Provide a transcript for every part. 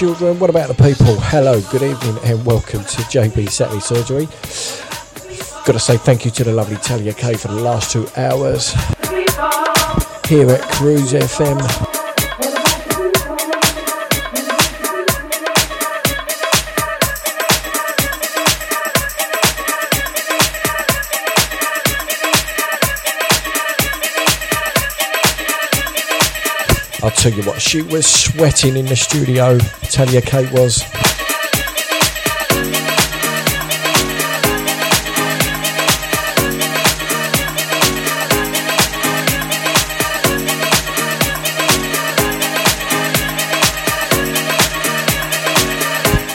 children? What about the people? Hello, good evening, and welcome to JB Saturday Surgery. Got to say thank you to the lovely Talia K for the last two hours here at Cruise FM. Tell you what, she was sweating in the studio. Tell you, Kate was.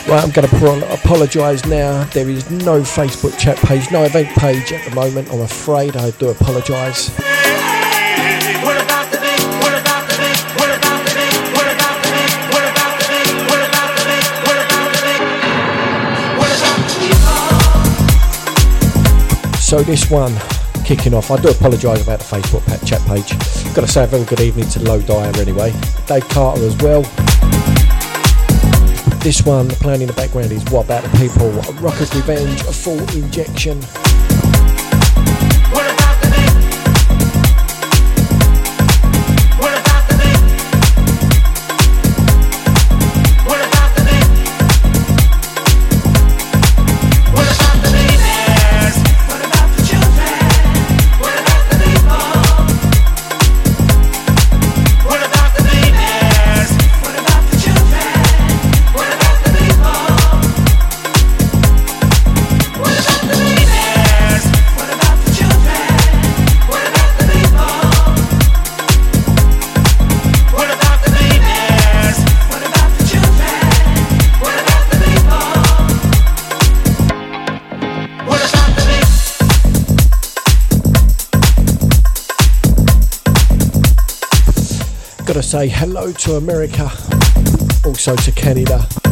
Right, I'm going to apologise now. There is no Facebook chat page, no event page at the moment. I'm afraid I do apologise. So this one kicking off. I do apologise about the Facebook chat page. Got to say a very good evening to Low Dyer anyway. Dave Carter as well. This one playing in the background is What About the People? Rockers Revenge, a full injection. Say hello to America, also to Canada.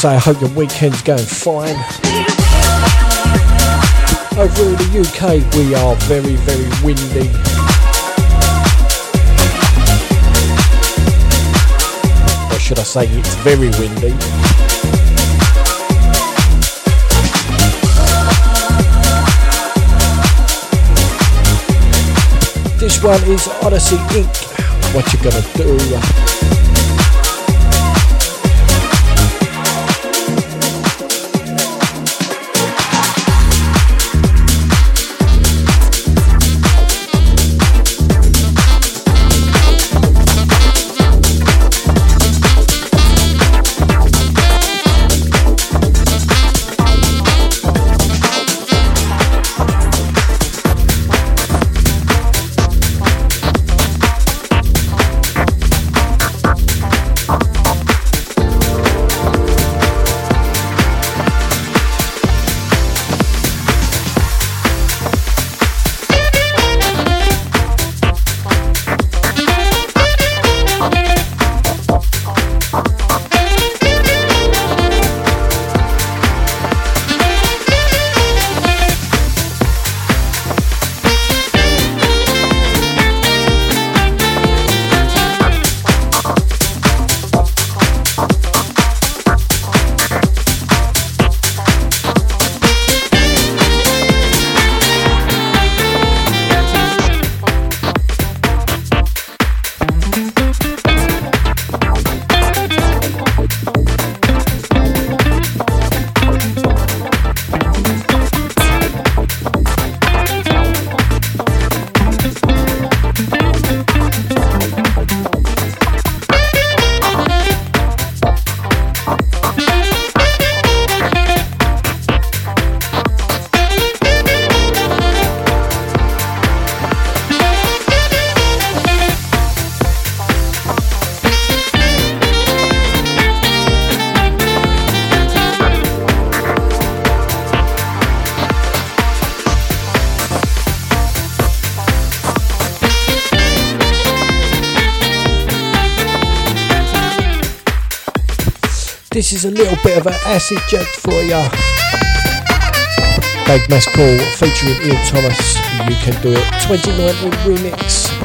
Say, I hope your weekend's going fine. Over in the UK, we are very, very windy. Or should I say, it's very windy. This one is Odyssey Inc. What you gonna do? Is a little bit of an acid jazz for ya. Dave Call featuring Ian Thomas. You can do it. 2019 remix.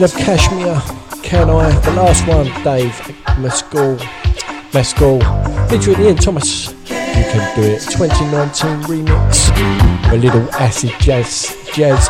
Bit of Cashmere, Can I? The last one, Dave Mescal, Mescal, featuring Ian Thomas. You can do it. 2019 remix. A little acid jazz, jazz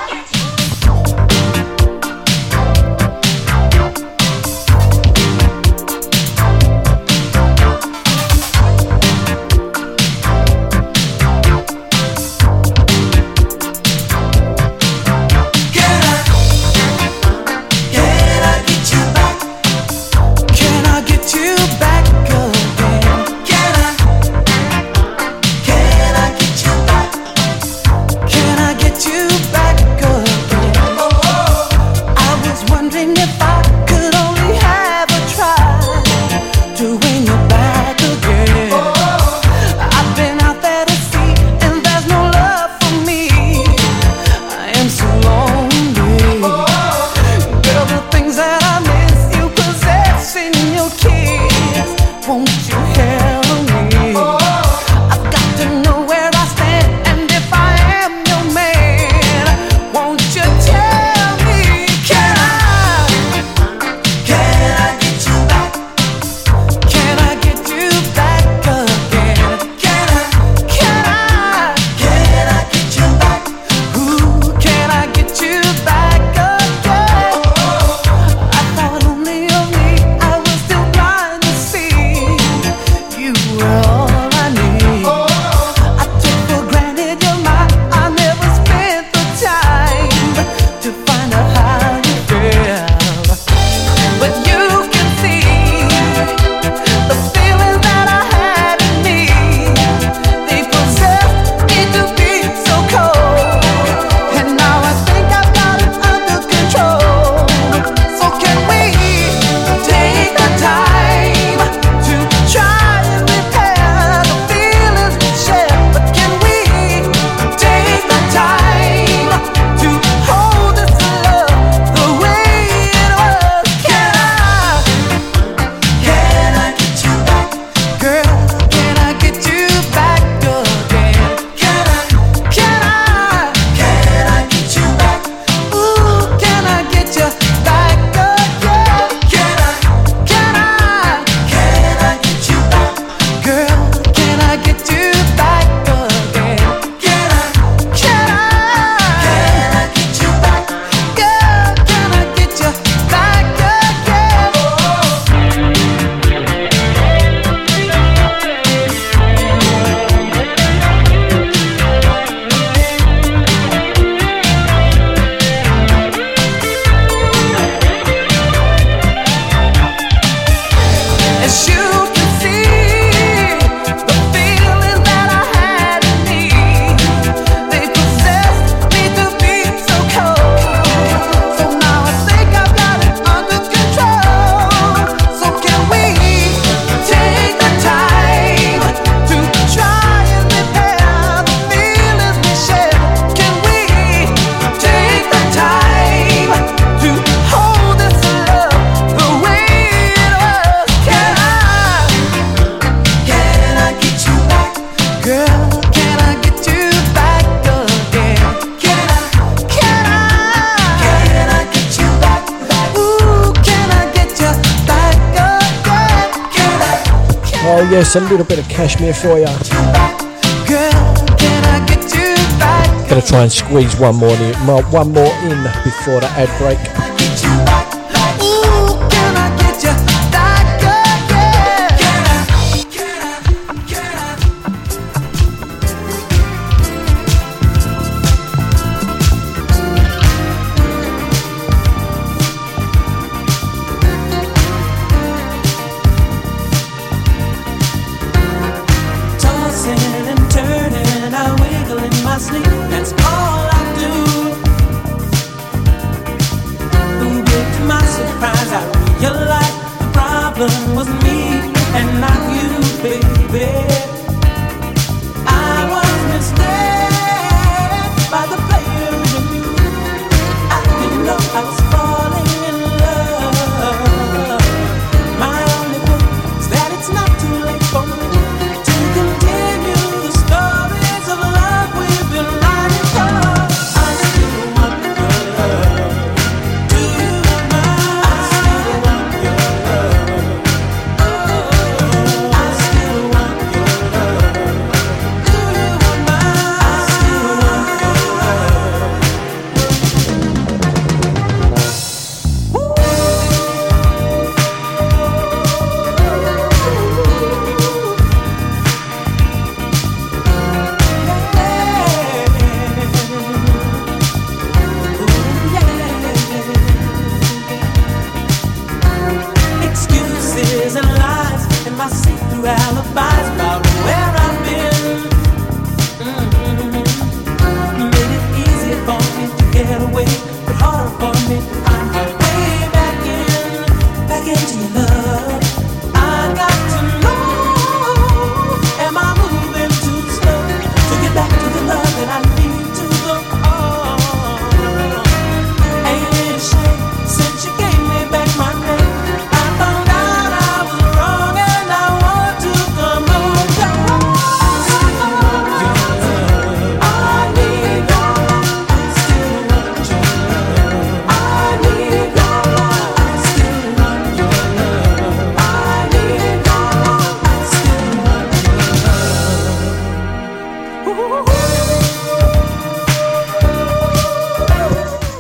yes, a little bit of cashmere for you. Gonna try and squeeze one more, in, one more in before the ad break.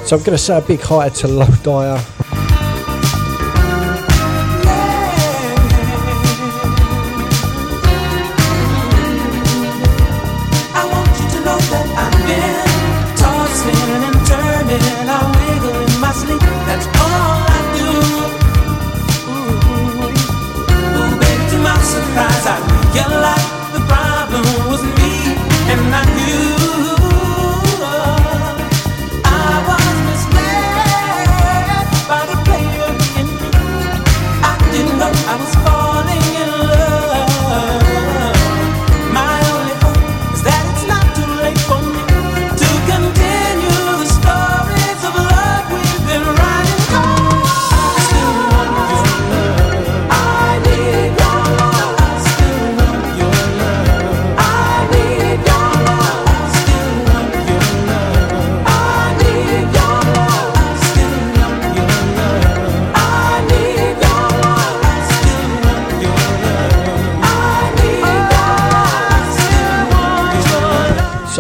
So I'm going to say a big hi to Low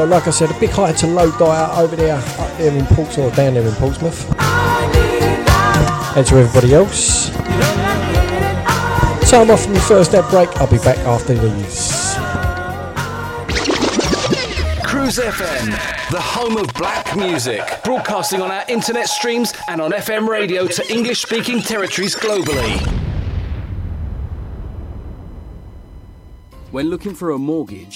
like I said, a big hi to Low Dyer over there, up there in Portsmouth, or down there in Portsmouth. And to everybody else. So, I'm off from the first ad break. I'll be back after these. Cruise FM, the home of black music, broadcasting on our internet streams and on FM radio to English speaking territories globally. When looking for a mortgage,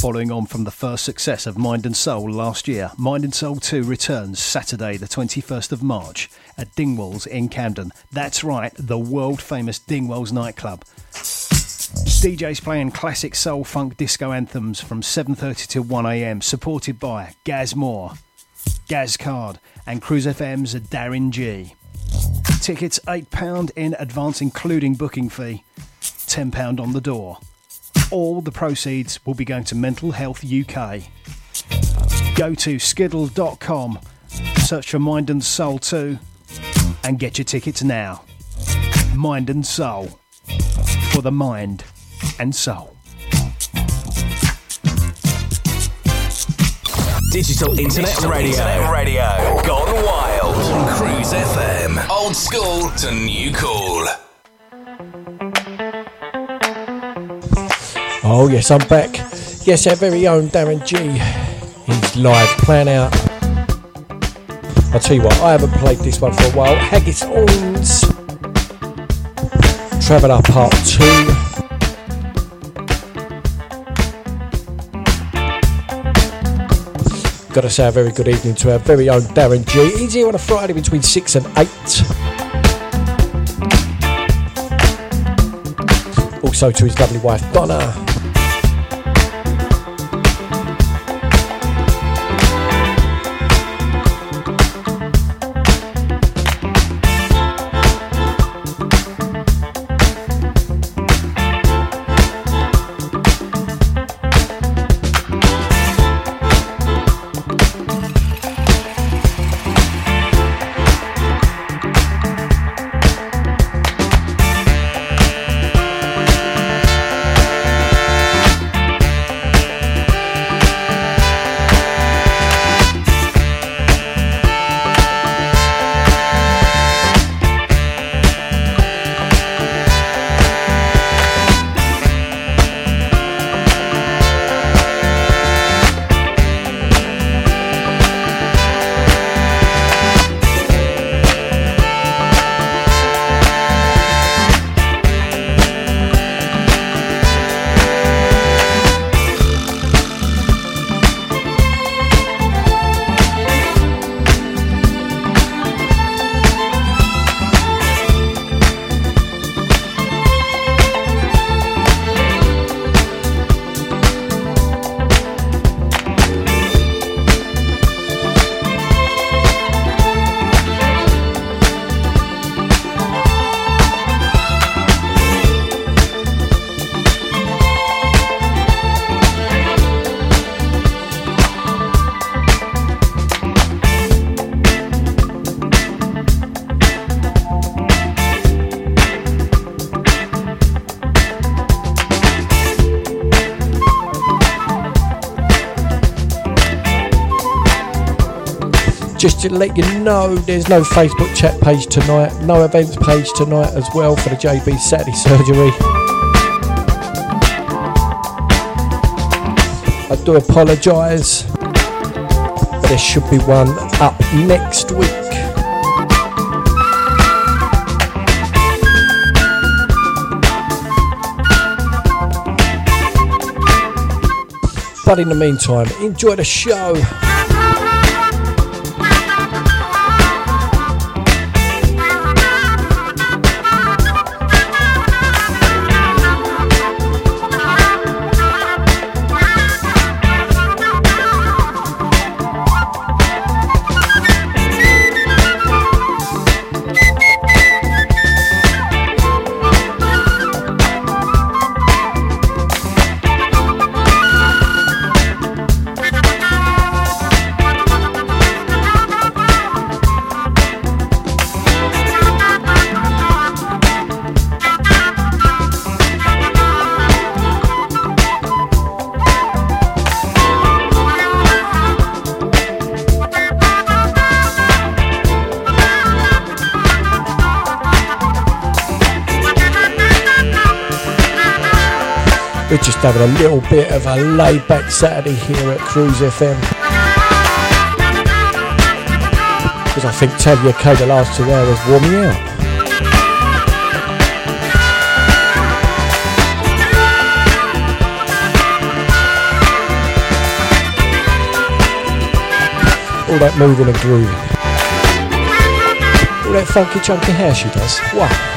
Following on from the first success of Mind and Soul last year, Mind and Soul 2 returns Saturday, the 21st of March at Dingwalls in Camden. That's right, the world famous Dingwalls nightclub. DJs playing classic soul funk disco anthems from 7:30 to 1 a.m. supported by Gaz Moore, Gaz Card and Cruise FM's Darren G. Tickets £8 in advance including booking fee, £10 on the door. All the proceeds will be going to Mental Health UK. Go to skiddle.com, search for Mind and Soul 2 and get your tickets now. Mind and Soul for the mind and soul. Digital Internet Digital Radio. Internet radio. Gone wild. On Cruise FM. Old school to new cool. Oh, yes, I'm back. Yes, our very own Darren G. He's live playing out. I'll tell you what, I haven't played this one for a while. Haggis Owens. Traveller Part 2. Got to say a very good evening to our very own Darren G. He's here on a Friday between 6 and 8. Also to his lovely wife Donna. To let you know, there's no Facebook chat page tonight, no events page tonight as well for the JB Saturday surgery. I do apologise, but there should be one up next week. But in the meantime, enjoy the show. Just having a little bit of a laid back Saturday here at Cruise FM. Because I think Talia K the last two hours wore me out. All that moving and grooving. All that funky chunky hair she does. Wow.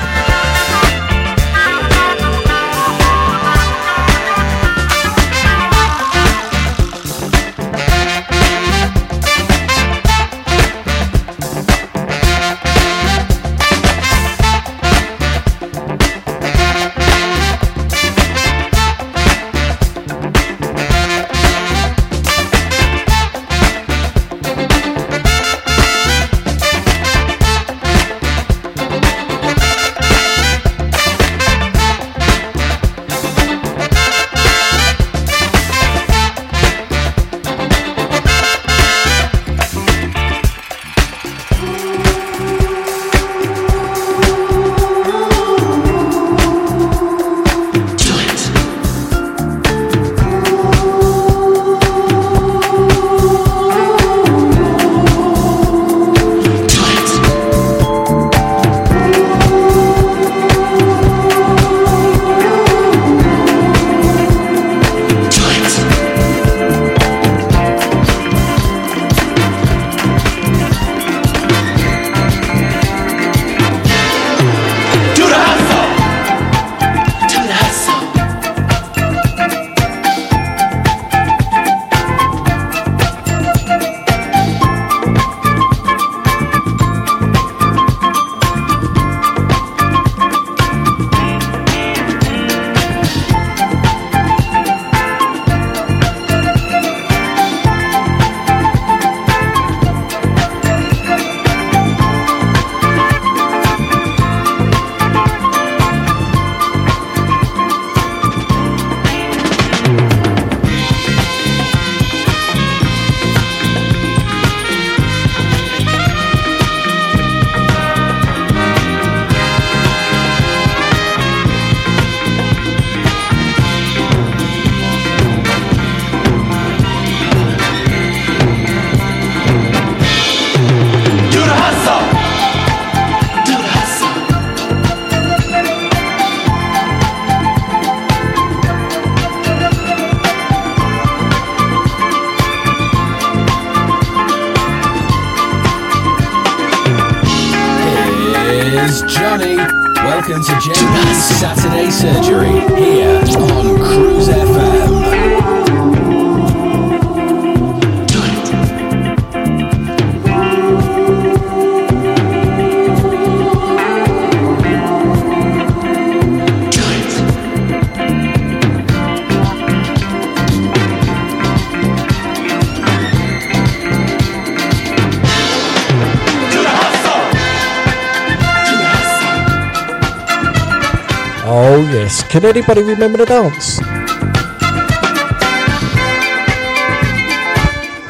Oh yes. Can anybody remember the dance?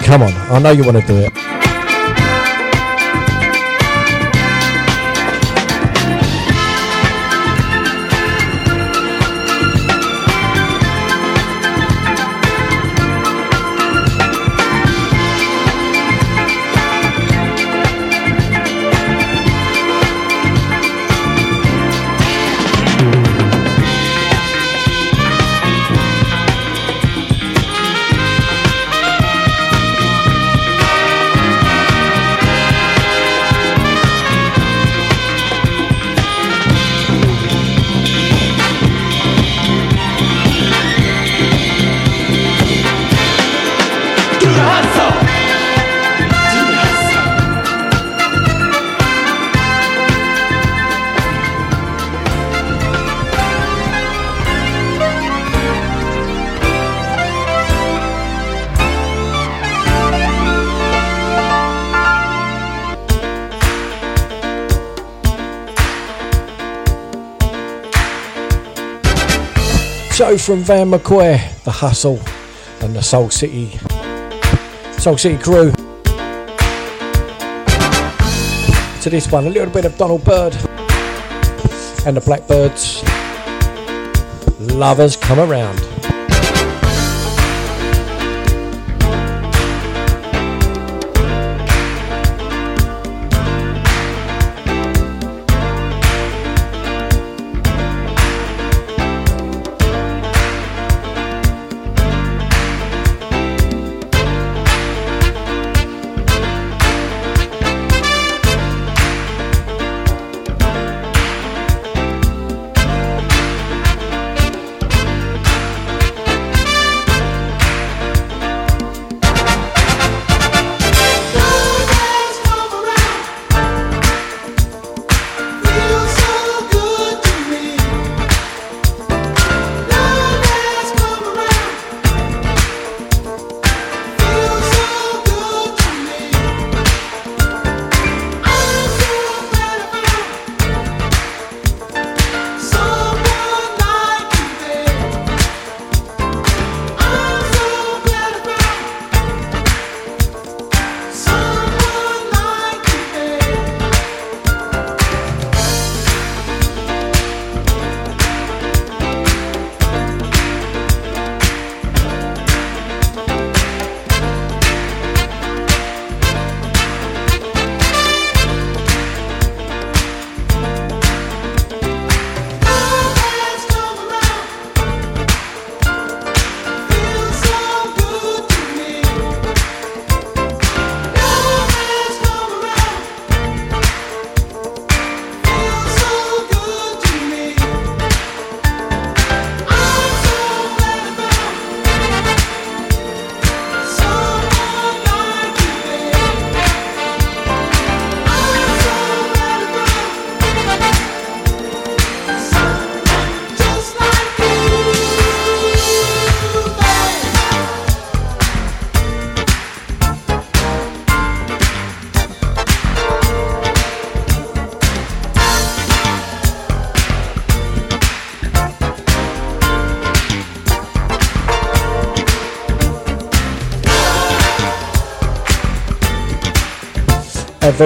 Come on, I know you want to do it. From Van McCoy, The Hustle, and the Soul City, Soul City crew. To this one, a little bit of Donald Byrd and the Blackbirds. Lovers come around.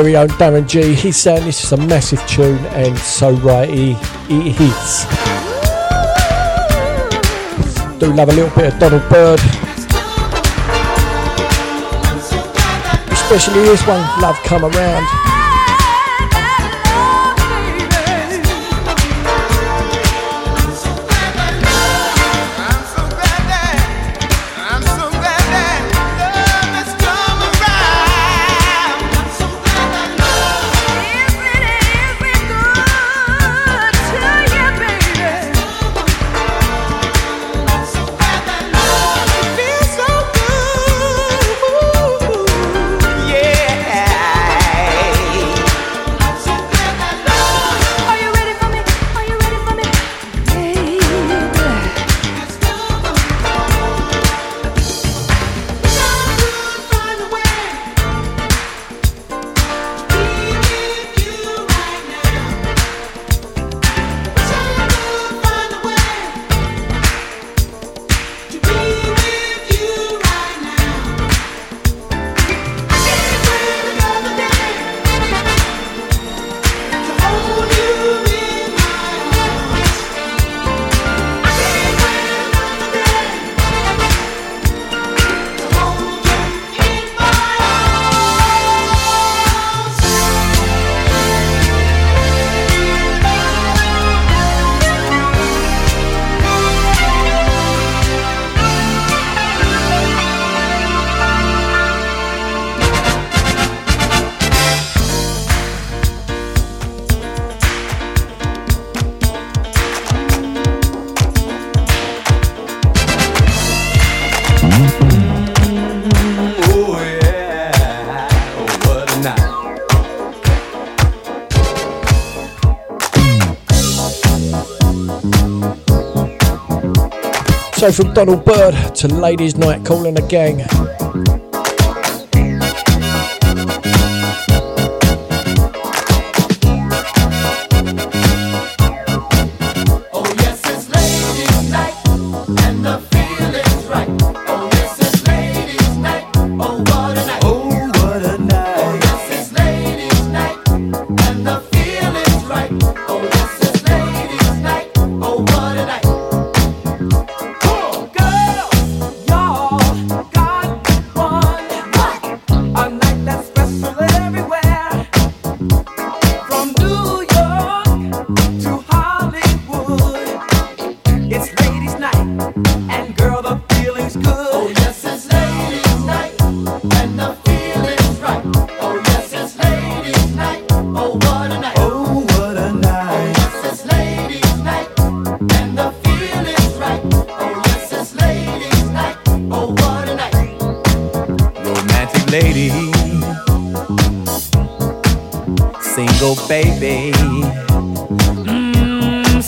Very own Darren G. He's saying this is a massive tune, and so right, he, he is. Do love a little bit of Donald Byrd. Especially this one, Love Come Around. From Donald Byrd to Ladies Night Kool and the Gang.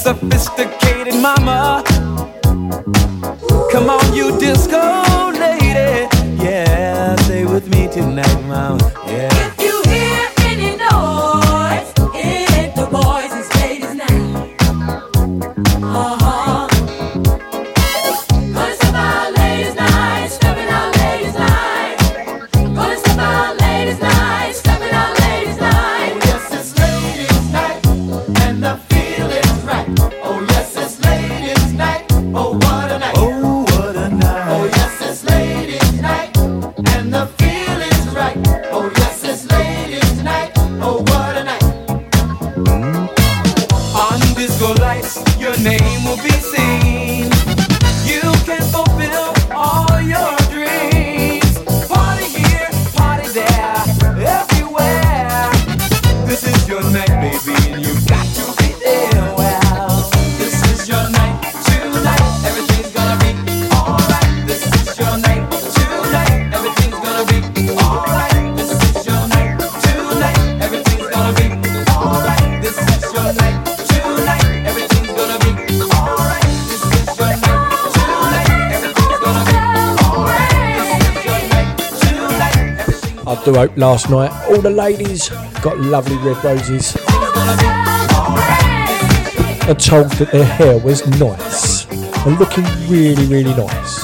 Sophisticated mama. Last night all the ladies got lovely red roses and told that their hair was nice and looking really, really nice.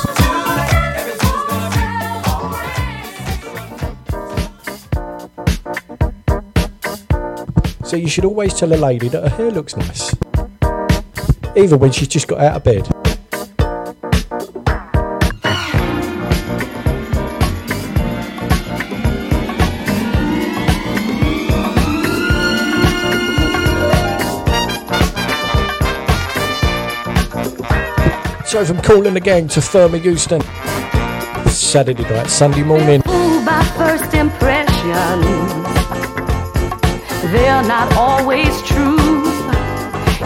So you should always tell a lady that her hair looks nice, even when she's just got out of bed. So from Kool and the Gang to Thelma Houston, Saturday night, Sunday morning. fooled by first impressions. They're not always true.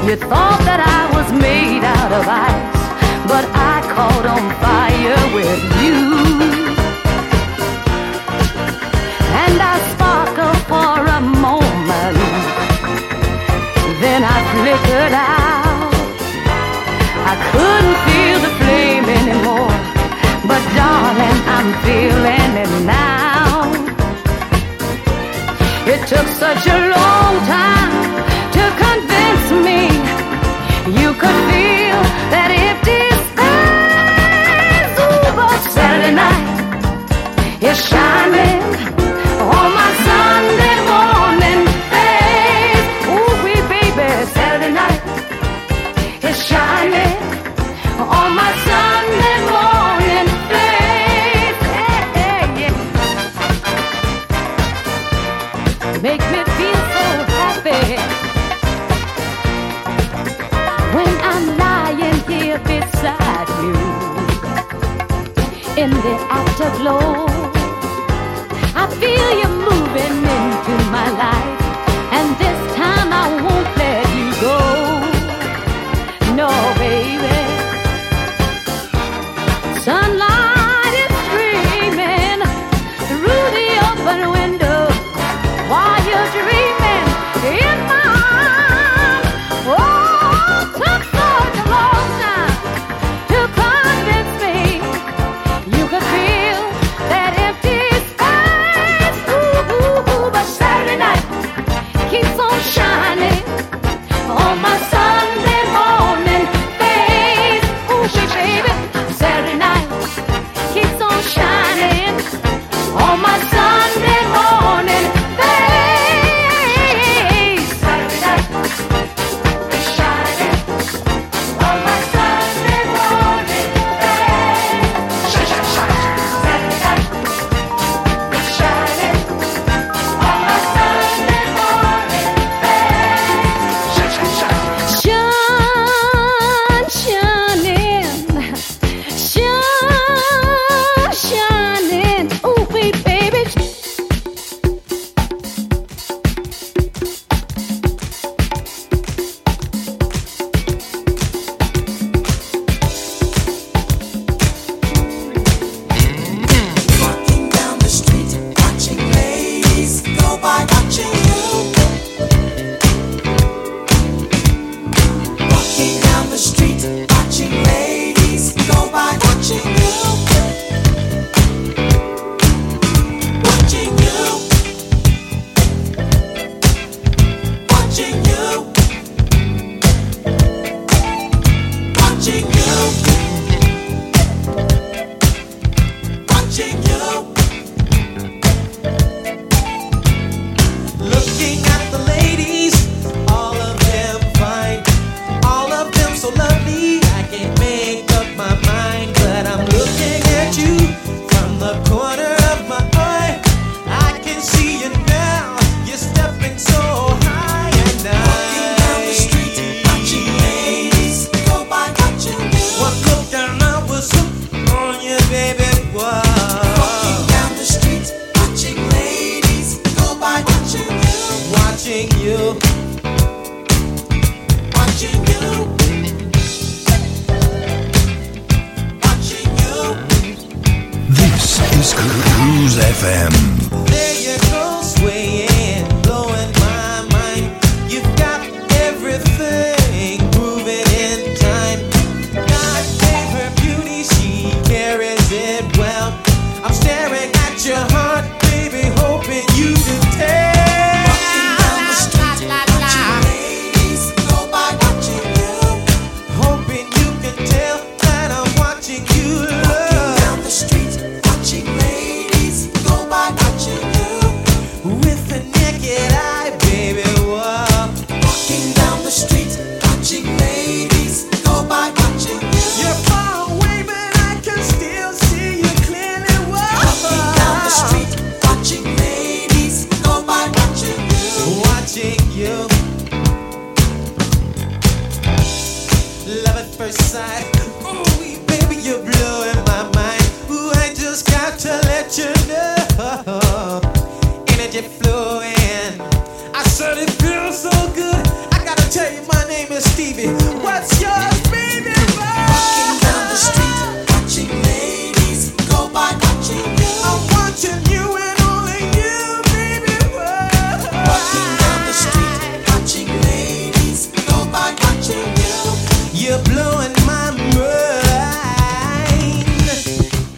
You thought that I was made out of ice, but I caught on fire with you. And I sparkled for a moment, then I flickered out. I couldn't feel the flame anymore, but darling, I'm feeling it now. It took such a long time to convince me you could feel that empty. Ooh, but Saturday night is shining feel you moving into my life, and this time I won't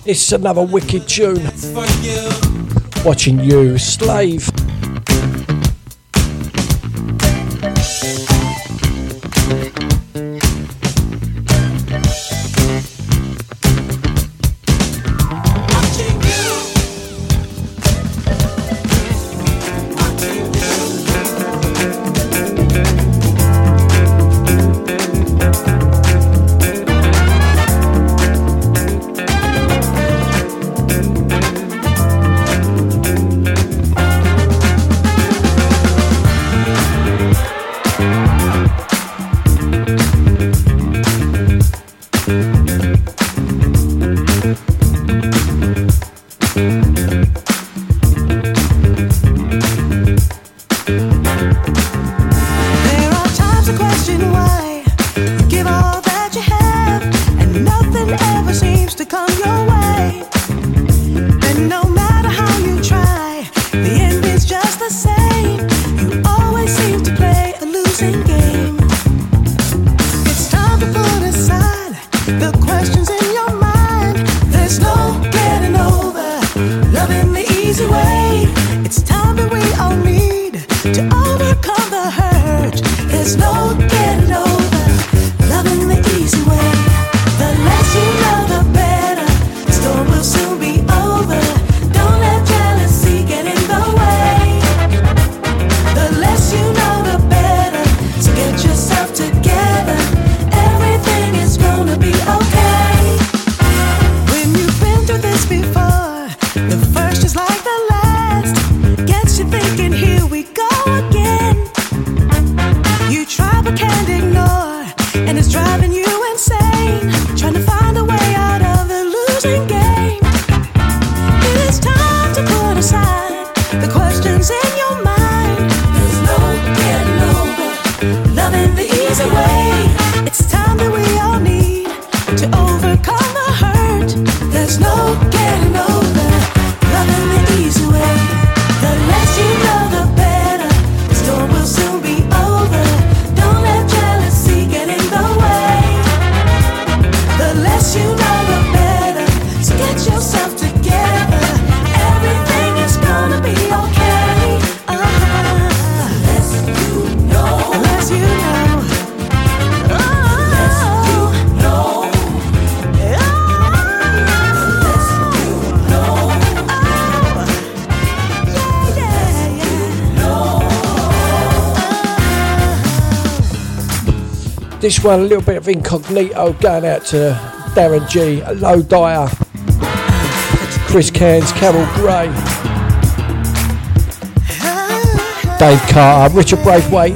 This is another wicked tune. Watching you, slave. one, a little bit of incognito going out to Darren G, Low Dyer, Chris Cairns, Carol Gray, Dave Carter, Richard Braithwaite,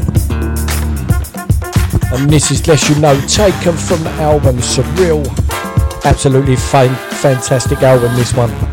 and this is Less You Know, taken from the album Surreal. Absolutely fan- fantastic album, this one.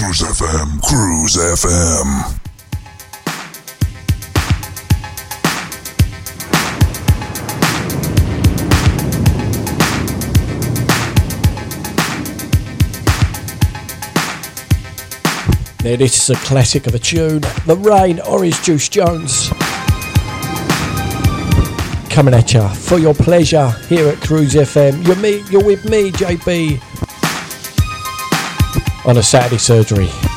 Cruise FM, Cruise FM. Now, this is a classic of a tune The Rain, Oran Juice Jones. Coming at you for your pleasure here at Cruise FM. You're, me, you're with me, JB, on a Saturday surgery.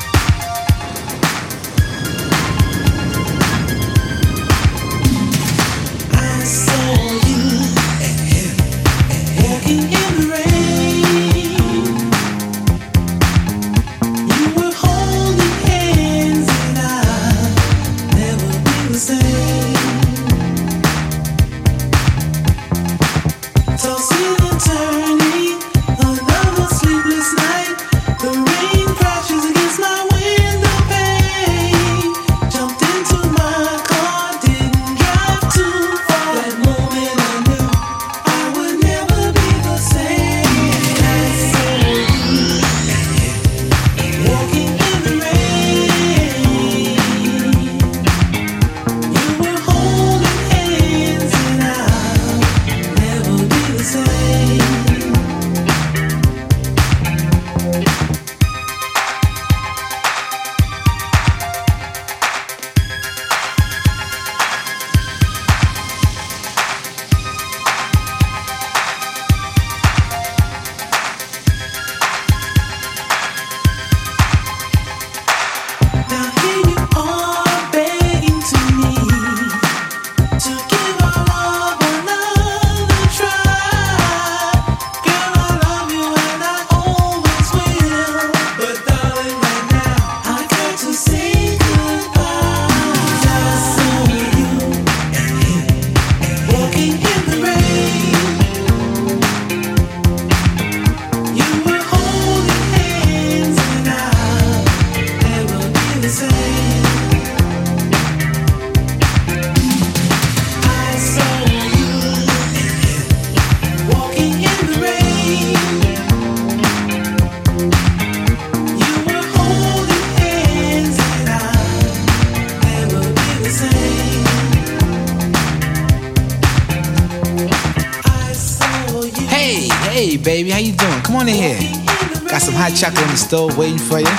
Chocolate on the stove waiting for you.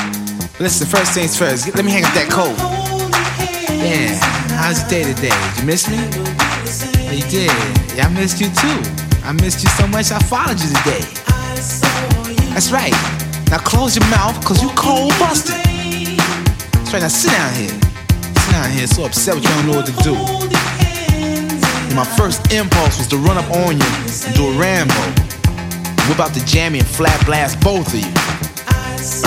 But listen, first things first. Let me hang up that coat. Yeah, how's your day today? Did you miss me? You did. Yeah, I missed you too. I missed you so much I followed you today. That's right. Now close your mouth, cause you cold busted. That's right, now sit down here. Sit down here so upset with you, don't know what to do. And my first impulse was to run up on you and do a Rambo. Whip out the jammy and flat blast both of you.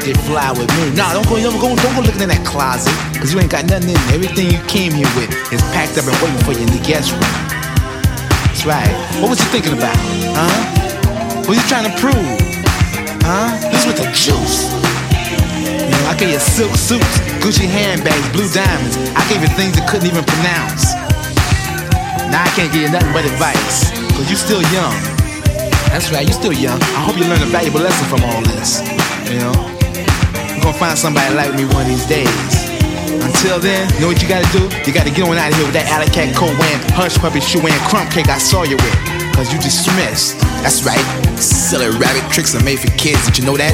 They fly with me. Nah, don't go, don't go, don't go looking in that closet, cause you ain't got nothing in. Everything you came here with is packed up and waiting for you in the guest room. That's right. What was you thinking about? Huh? What you trying to prove? Huh? This with the juice. You know, I gave you silk suits, Gucci handbags, blue diamonds. I gave you things you couldn't even pronounce. Now I can't give you nothing but advice, cause you still young. That's right, you're still young. I hope you learn a valuable lesson from all this. You know? Gonna find somebody like me one of these days. Until then, know what you gotta do? You gotta get on out of here with that alley cat coat hush puppy shoe and crumb cake I saw you with. Cause you dismissed. That's right. Silly rabbit tricks are made for kids. Did you know that?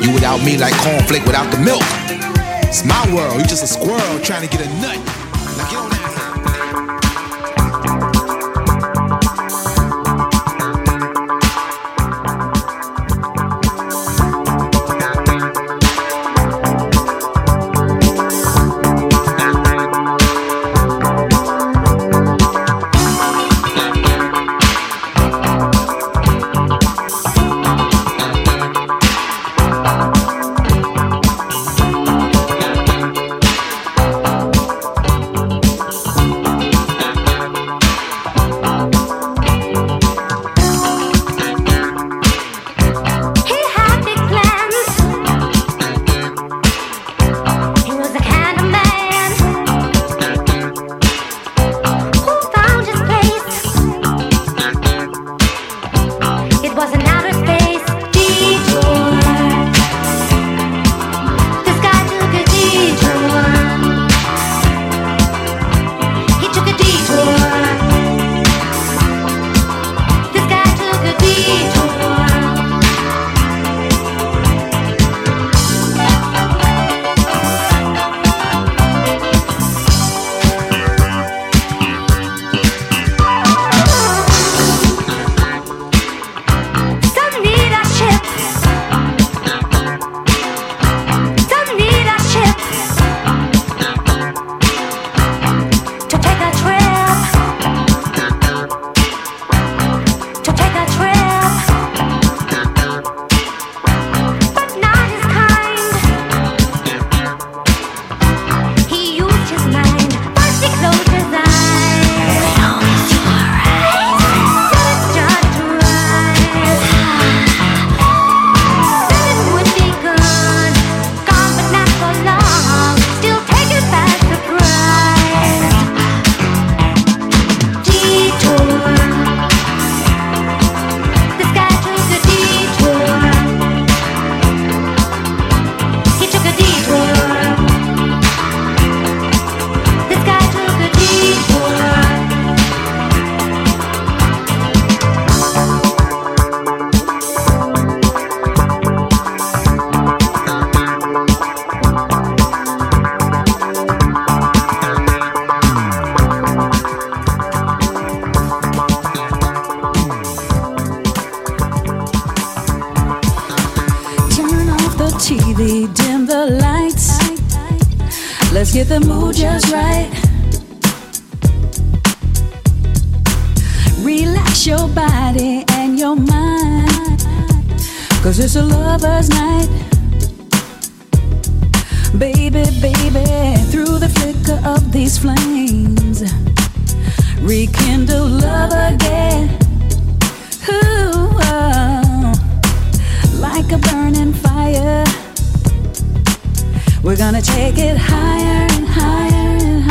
You without me like cornflake without the milk. It's my world. You just a squirrel trying to get a nut. Baby, through the flicker of these flames, rekindle love again. Ooh, oh like a burning fire. We're gonna take it higher and higher and higher.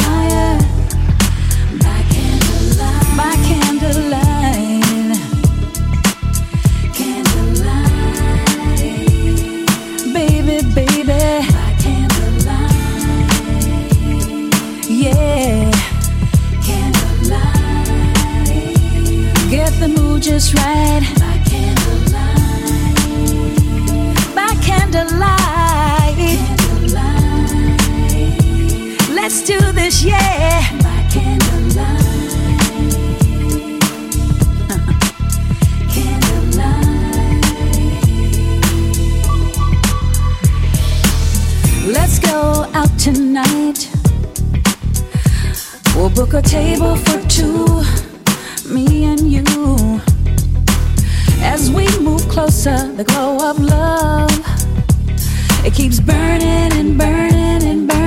just right by candlelight. By candlelight. candlelight. Let's do this, yeah. By candlelight. Candlelight. Let's go out tonight. We'll book a table for two We move closer, the glow of love it keeps burning and burning and burning.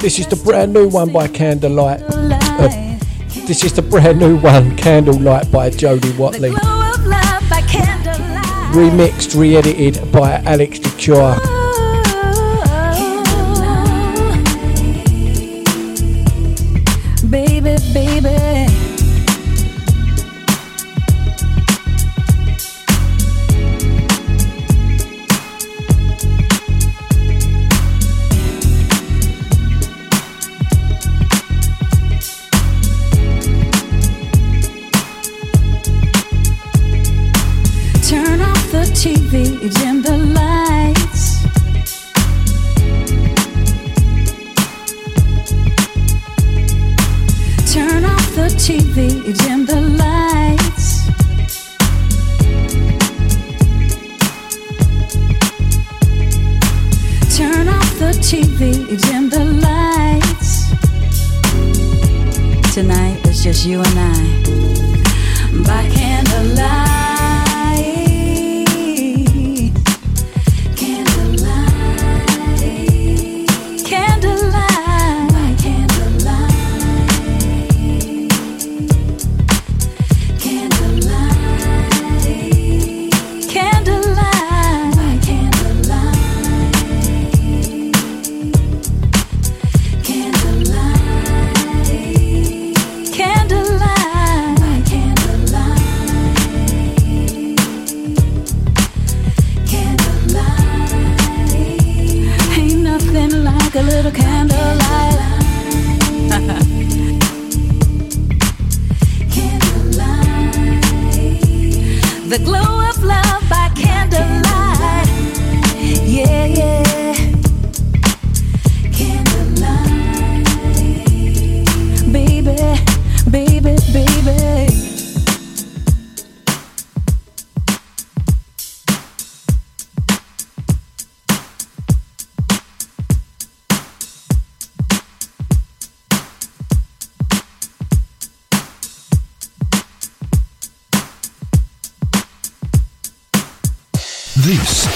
This is the brand new one by Candlelight. Uh, this is the brand new one, Candlelight by Jody Watley. glow of love by candlelight. Remixed, re edited by Alex DeCure.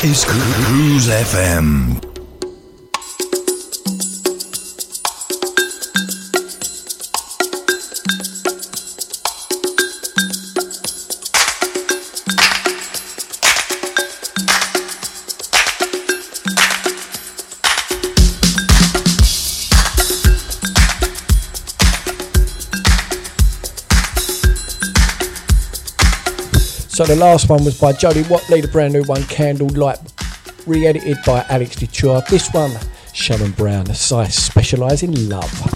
Is Cruise FM. The last one was by Jody Watley, the brand new one, Candlelight, re edited by Alex DeChure. This one, Sharon Brown, I specialise in love.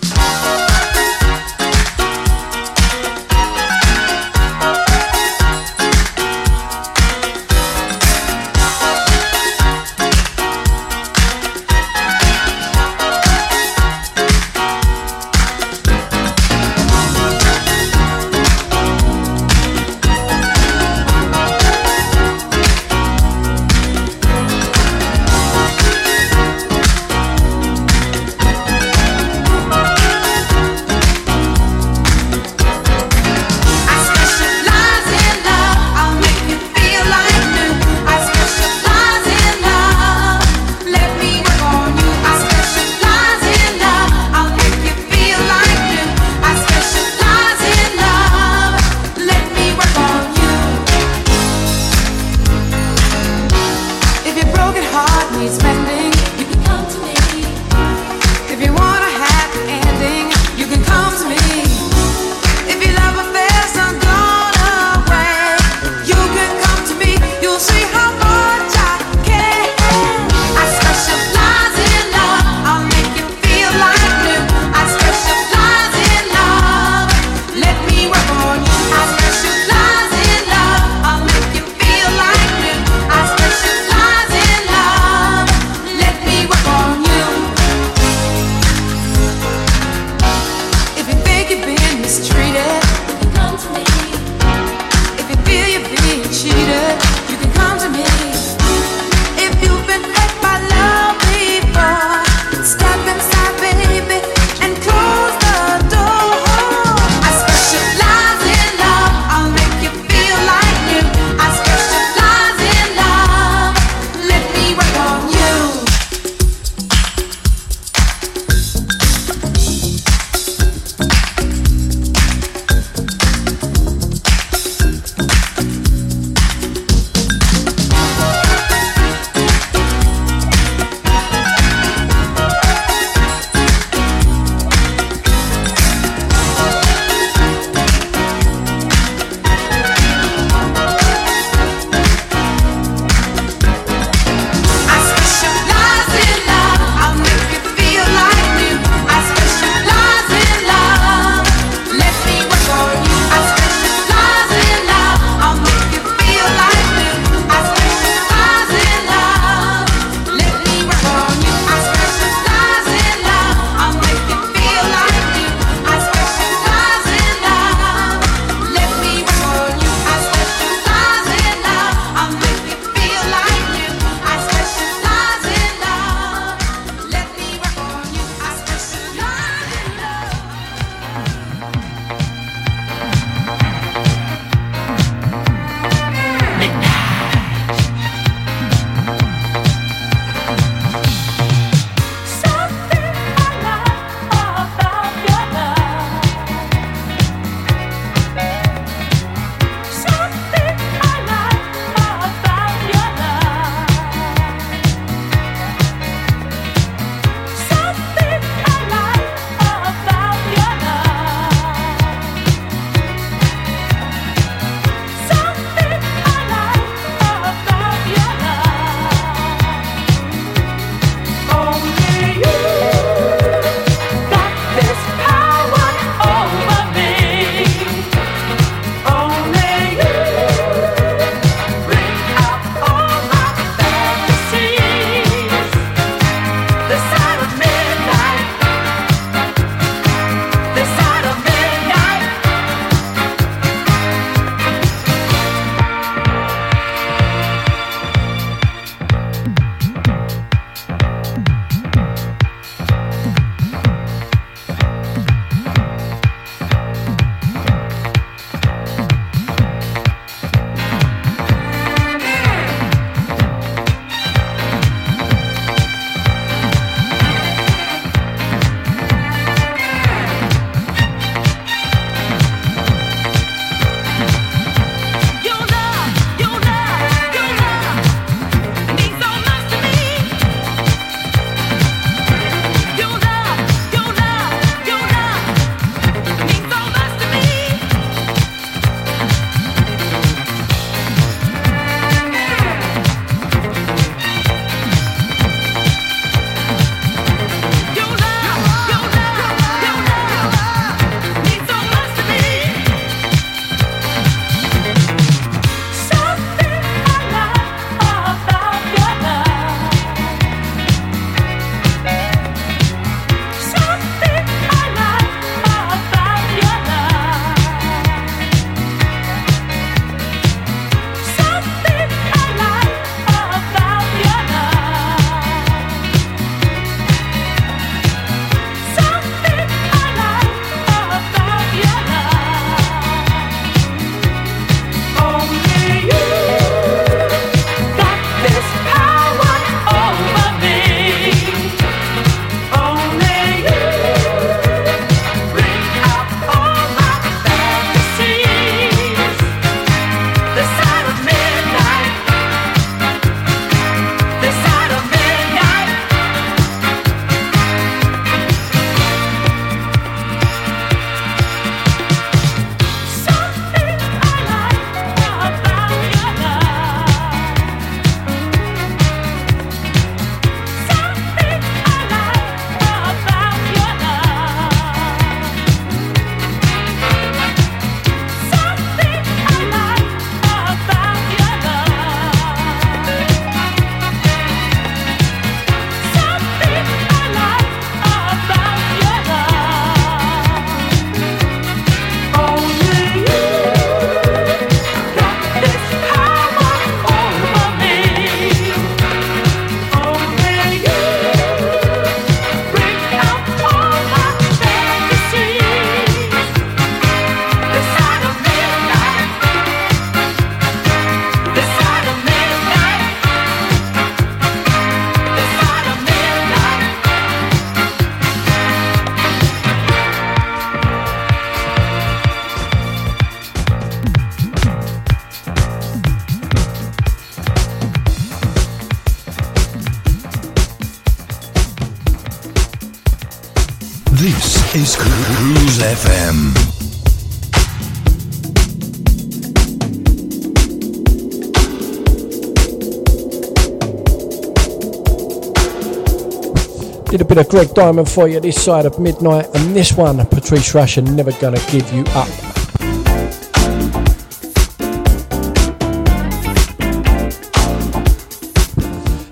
Bit of Gregg Diamond for you this side of midnight, and this one, Patrice Rushen, Never Gonna Give You Up.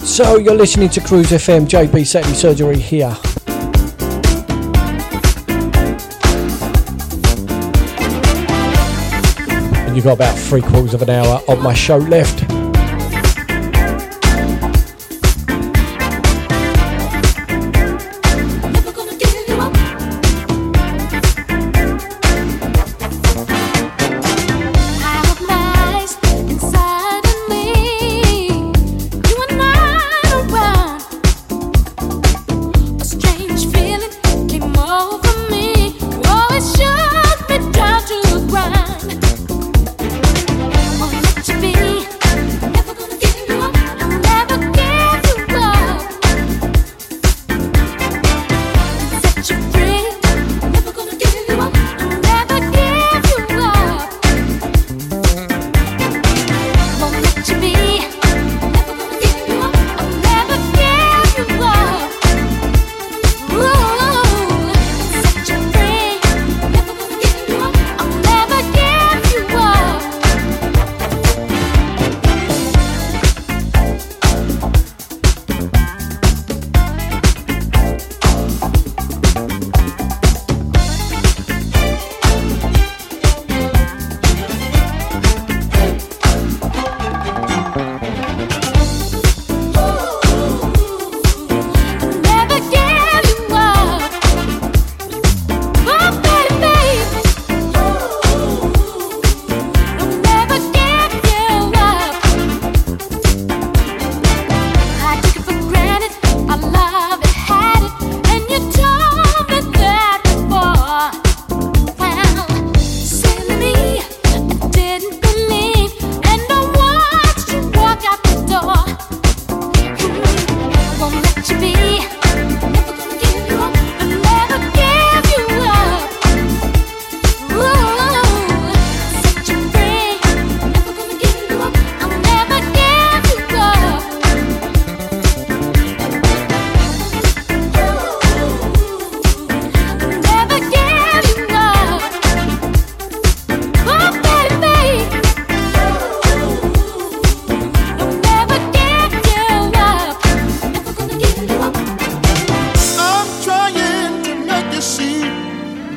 So you're listening to Cruise FM, JB Saturday Surgery here. And you've got about three quarters of an hour of my show left.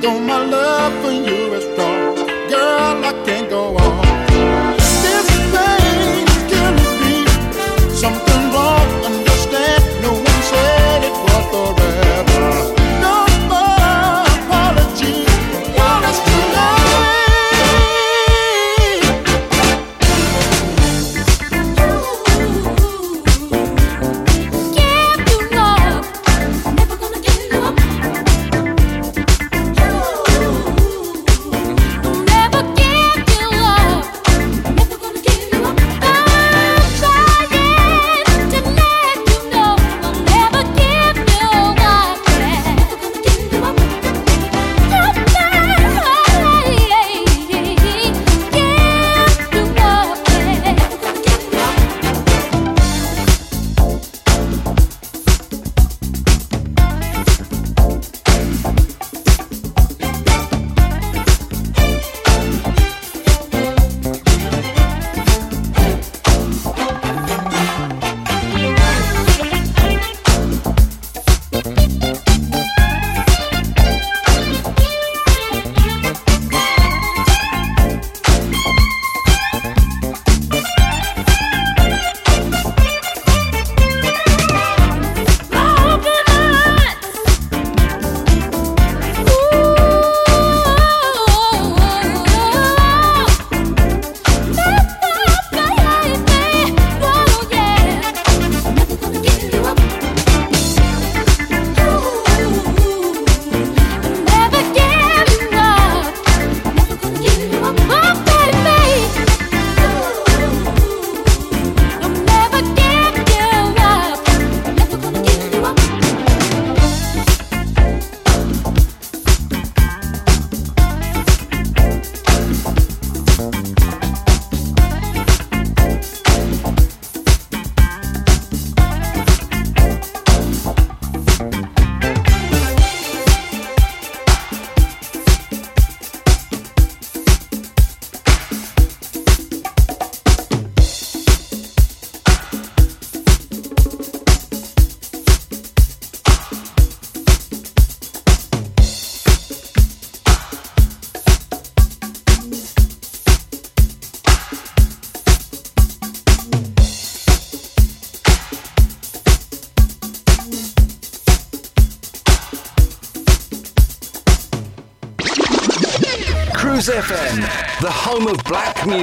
Never for you up.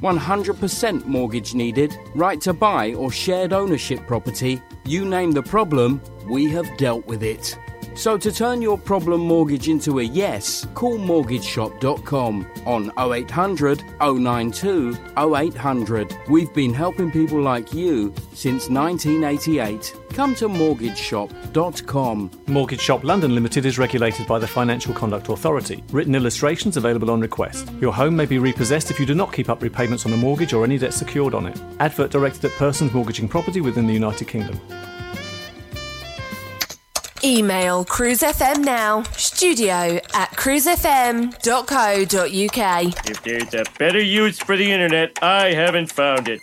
100% mortgage needed? Right to buy or shared ownership property? You name the problem, we have dealt with it. So to turn your problem mortgage into a yes, call mortgageshop.com on 0800 092 0800. We've been helping people like you since 1988. Come to mortgageshop.com. Mortgage Shop London Limited is regulated by the Financial Conduct Authority. Written illustrations available on request. Your home may be repossessed if you do not keep up repayments on a mortgage or any debt secured on it. Advert directed at persons mortgaging property within the United Kingdom. Email Cruise FM now, studio at cruisefm.co.uk. If there's a better use for the internet, I haven't found it.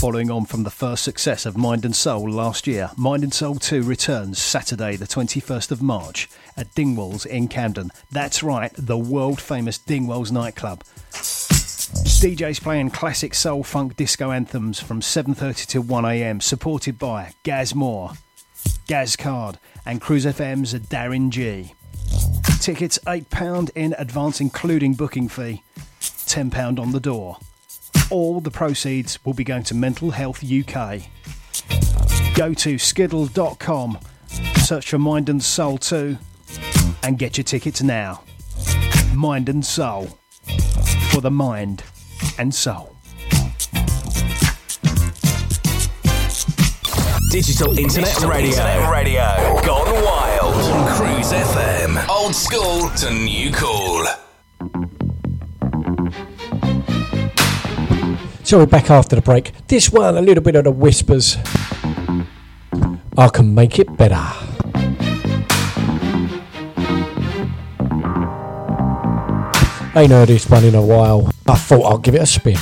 Following on from the first success of Mind and Soul last year, Mind and Soul 2 returns Saturday, the 21st of March at Dingwalls in Camden. That's right, the world famous Dingwalls nightclub. DJs playing classic soul funk disco anthems from 7:30 to 1 a.m. supported by Gaz Moore, Gaz Card and Cruise FM's Darren G. Tickets £8 in advance including booking fee, £10 on the door. All the proceeds will be going to Mental Health UK. Go to skiddle.com, search for Mind and Soul 2, and get your tickets now. Mind and Soul. For the mind and soul. Digital Internet Radio. Radio. Gone wild. On Cruise FM. Old school to new cool. So we're back after the break. This one, a little bit of the whispers. I can make it better. Ain't heard this one in a while. I thought I'll give it a spin.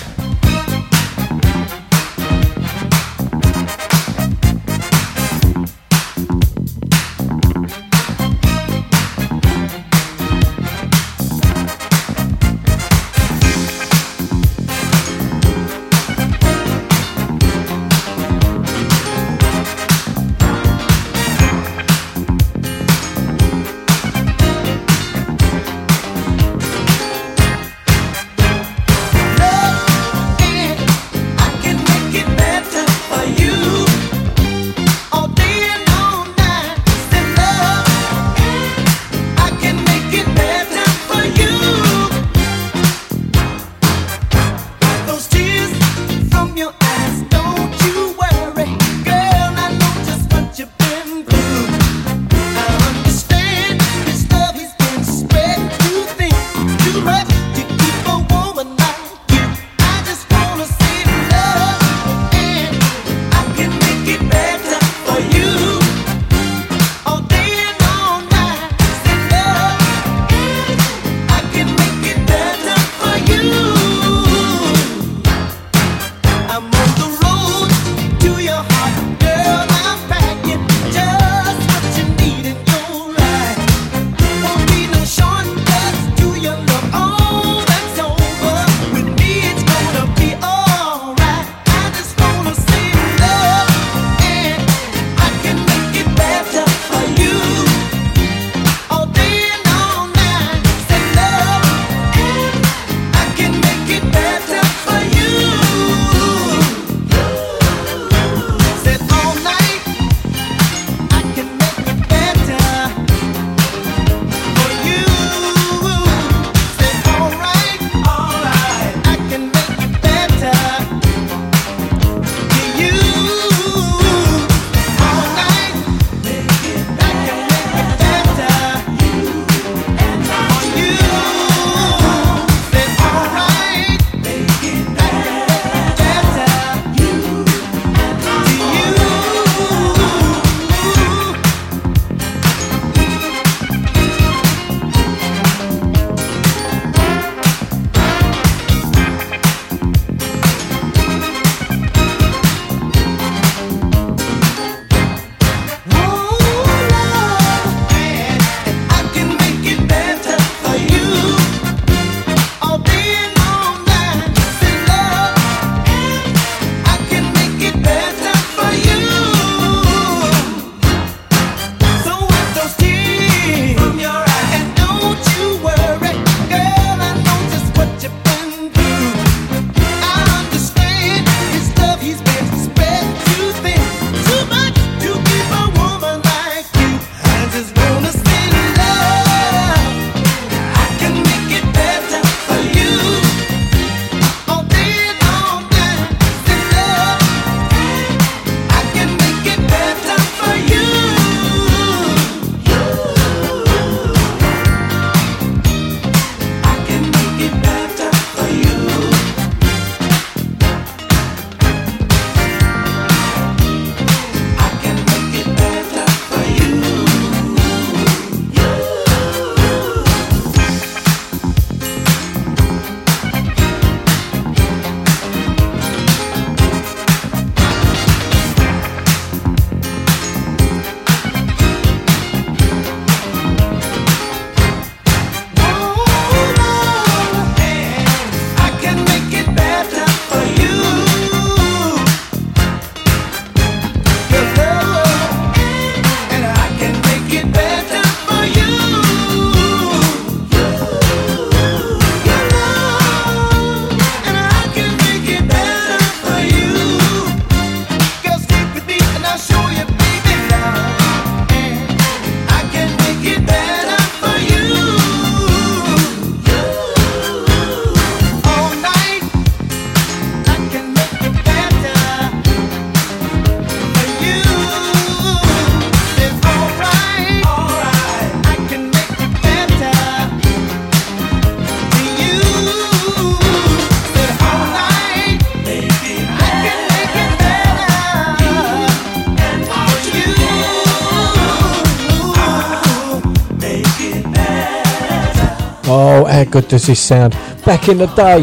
Oh, how good does this sound? Back in the day.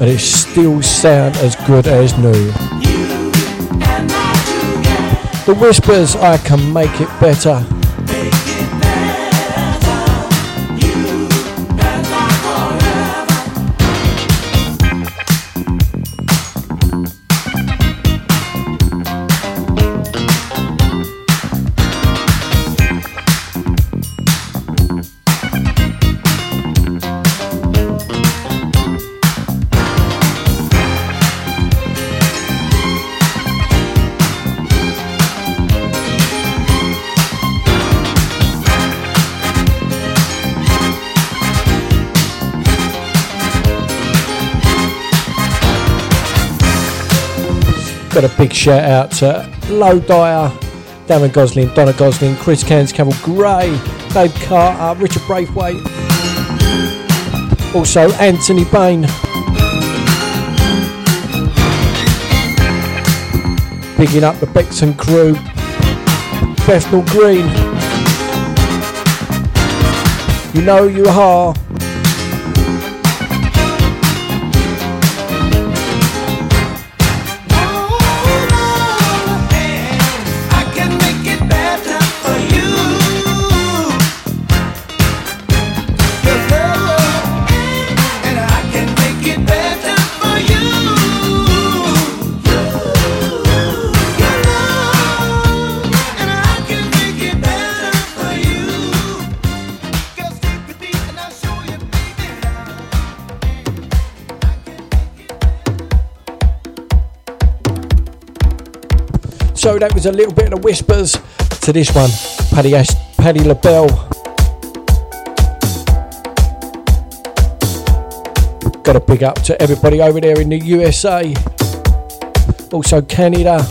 And it still sound as good as new. The Whispers, I can make it better. Got a big shout out to Low Dyer, Darren Gosling, Donna Gosling, Chris Cairns, Campbell Gray, Dave Carter, Richard Braithwaite, also Anthony Bain. Picking up the Bexon crew, Bethnal Green. You know you are. That was a little bit of whispers to this one, Paddy Ash, Patti LaBelle. Got a big up to everybody over there in the USA, also Canada.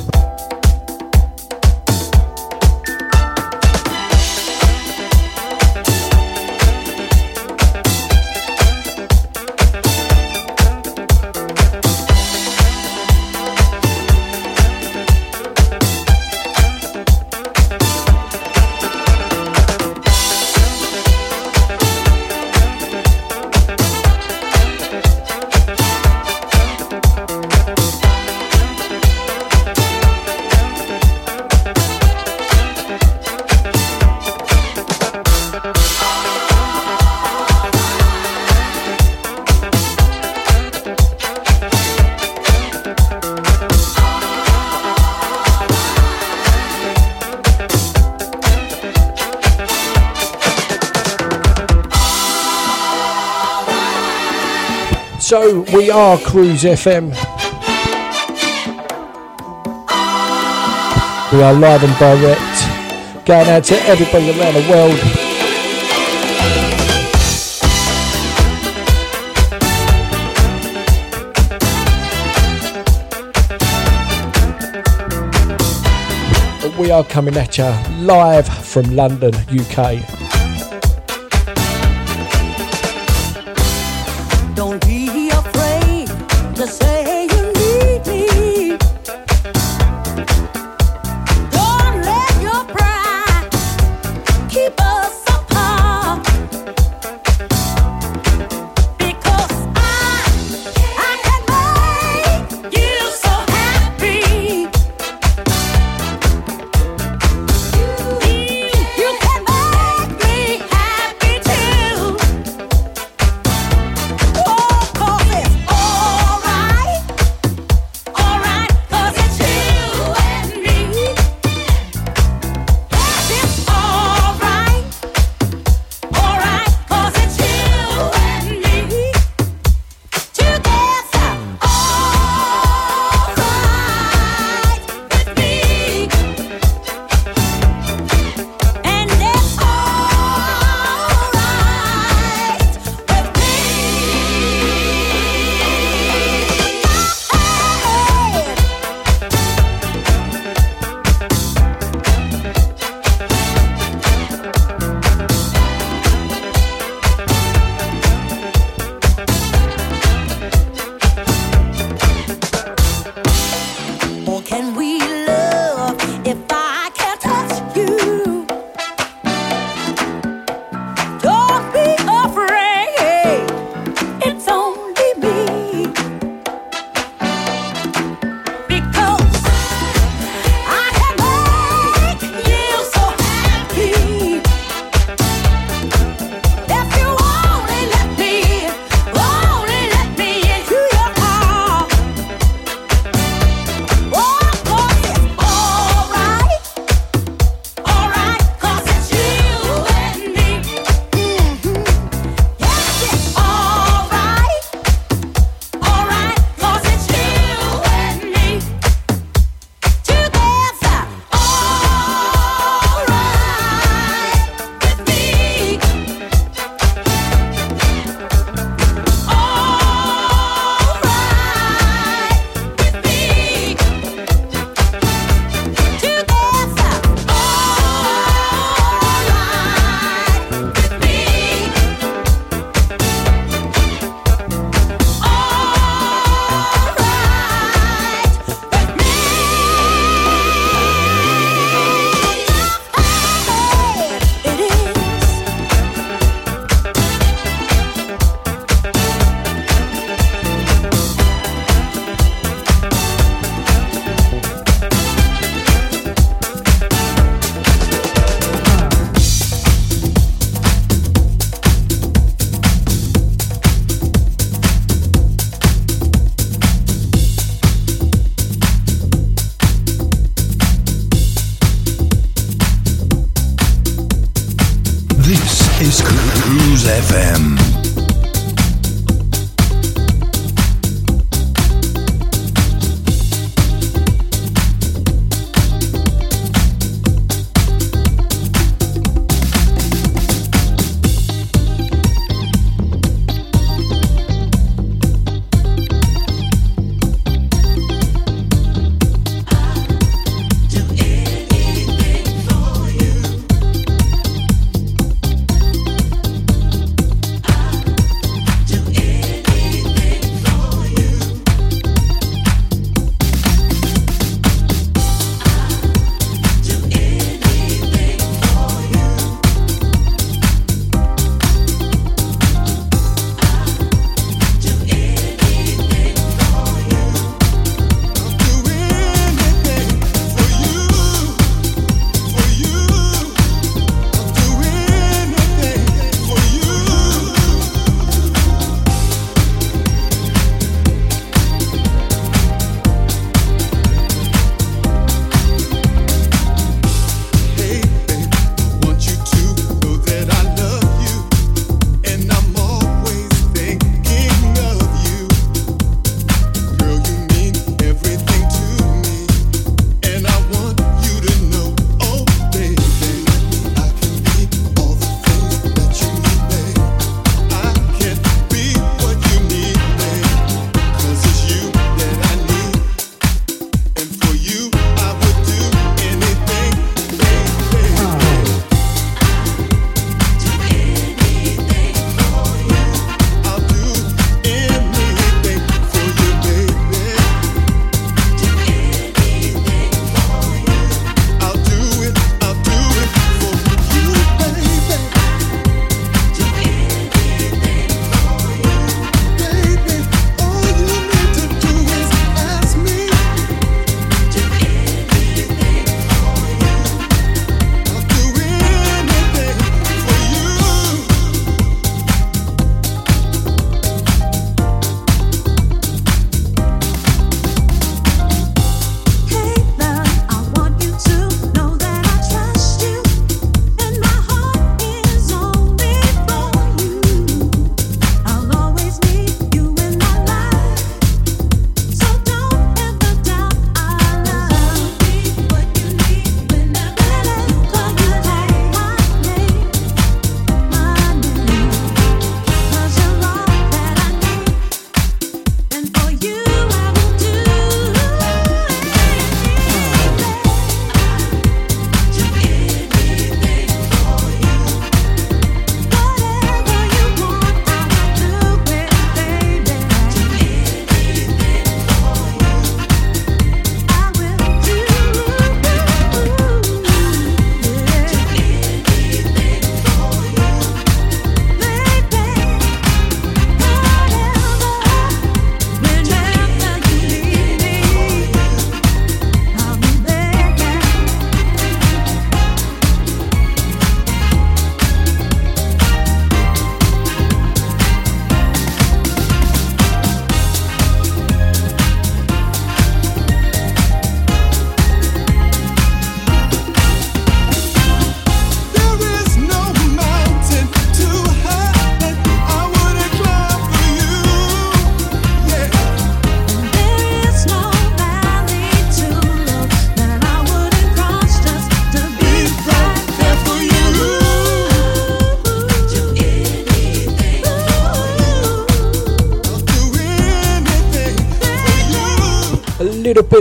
We are Cruise FM. We are live and direct, going out to everybody around the world. We are coming at you live from London, UK.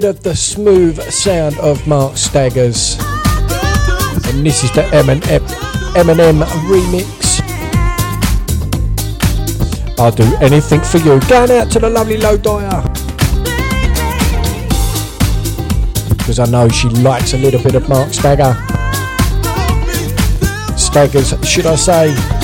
Bit of the smooth sound of Mark Staggers. And this is the M&M, Eminem remix. I'll do anything for you. Going out to the lovely Low Dyer. Because I know she likes a little bit of Mark Stagger. Staggers, should I say?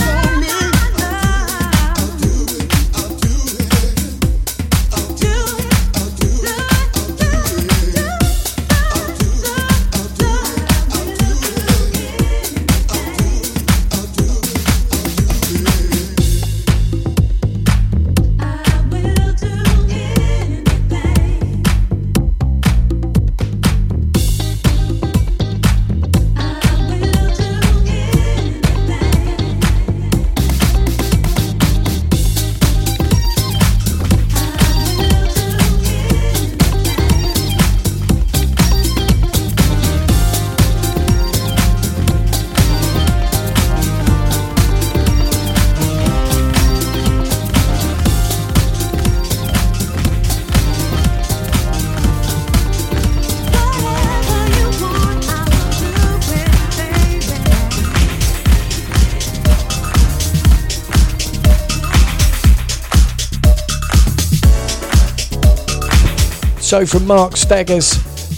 So from Mark Staggers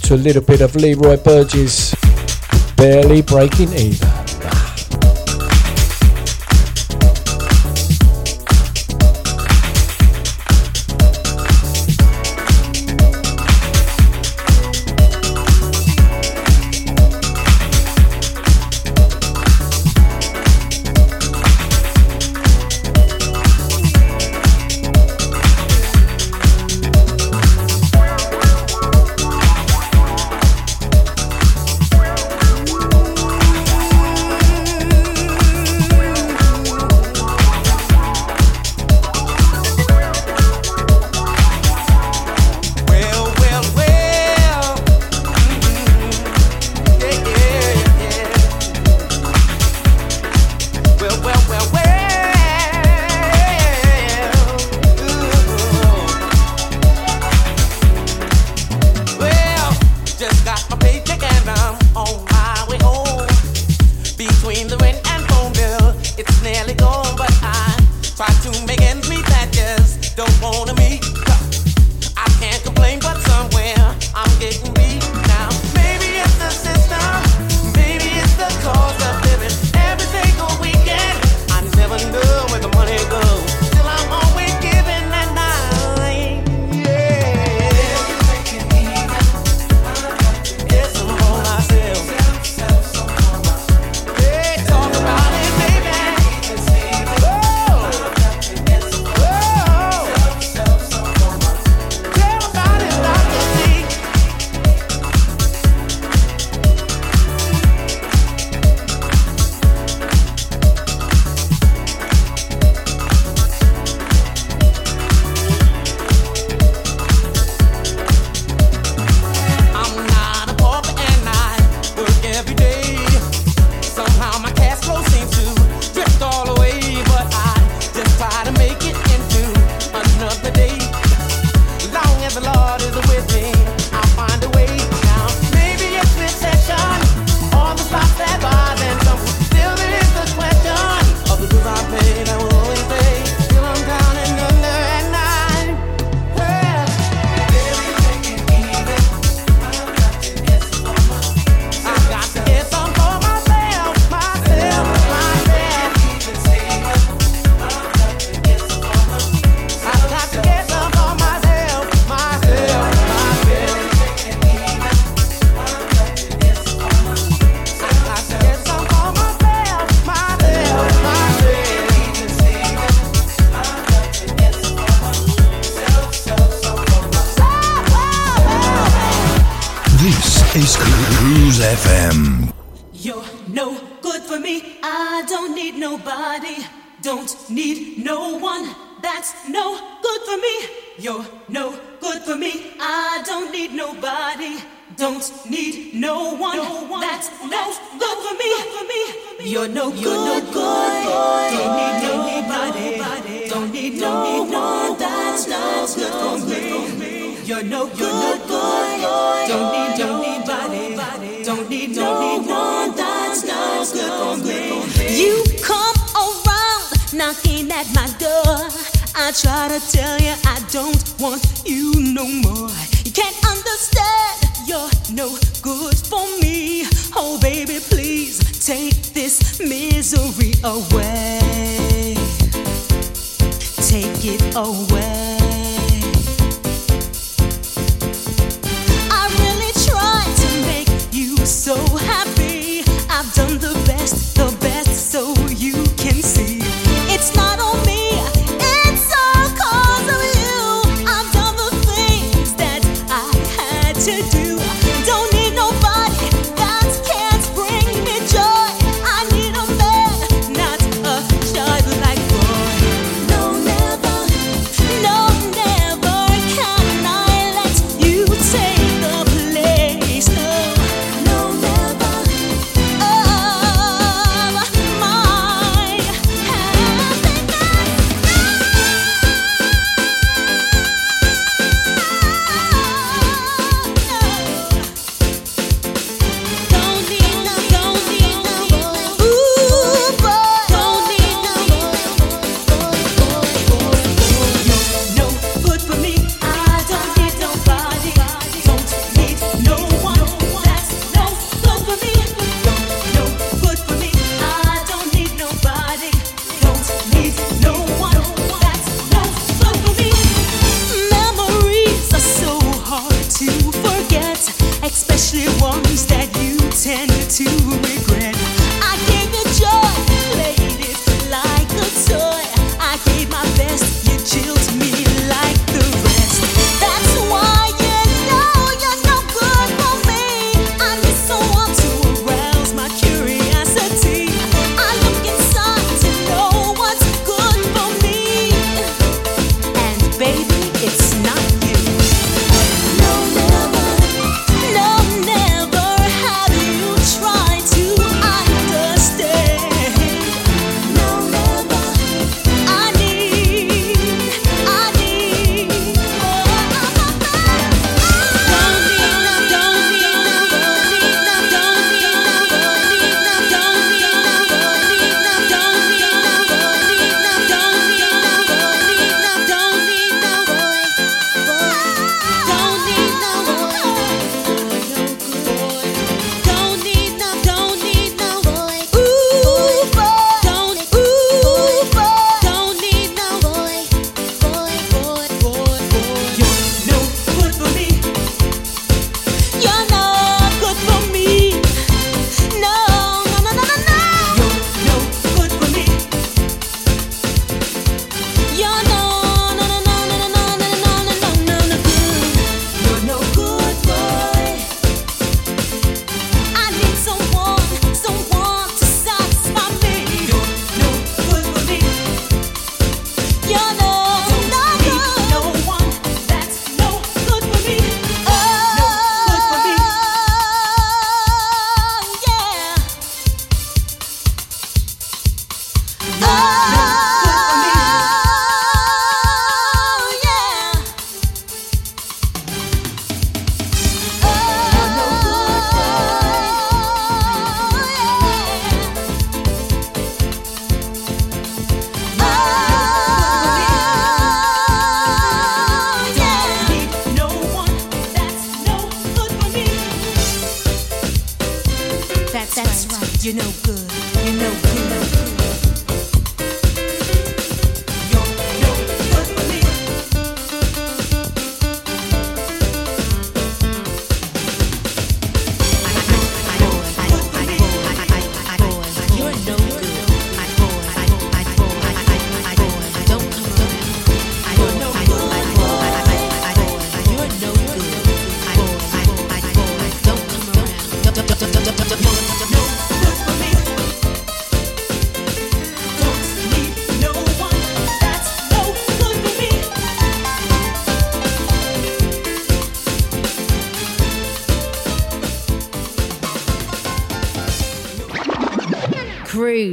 to a little bit of Leroy Burgess, barely breaking even.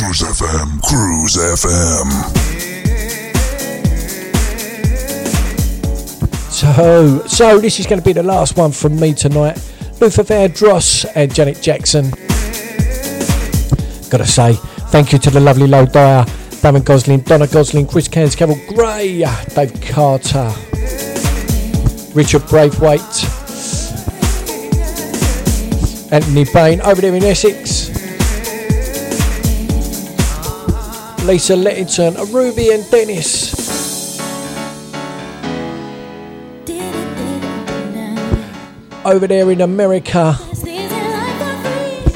Cruise FM, Cruise FM. So, so this is going to be the last one from me tonight. Luther Vandross and Janet Jackson. Gotta say, thank you to the lovely Low Dyer, Darren Gosling, Donna Gosling, Chris Cairns, Carol Gray, Dave Carter, Richard Braithwaite, Anthony Bain over there in Essex. Lisa Lettington, Ruby and Dennis. Over there in America.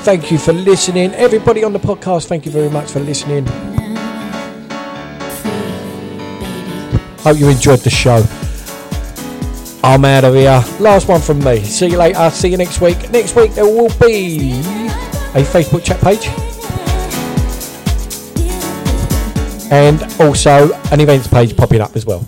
Thank you for listening. Everybody on the podcast, thank you very much for listening. Hope you enjoyed the show. I'm out of here. Last one from me. See you later. See you next week. Next week there will be a Facebook chat page. And also an events page popping up as well.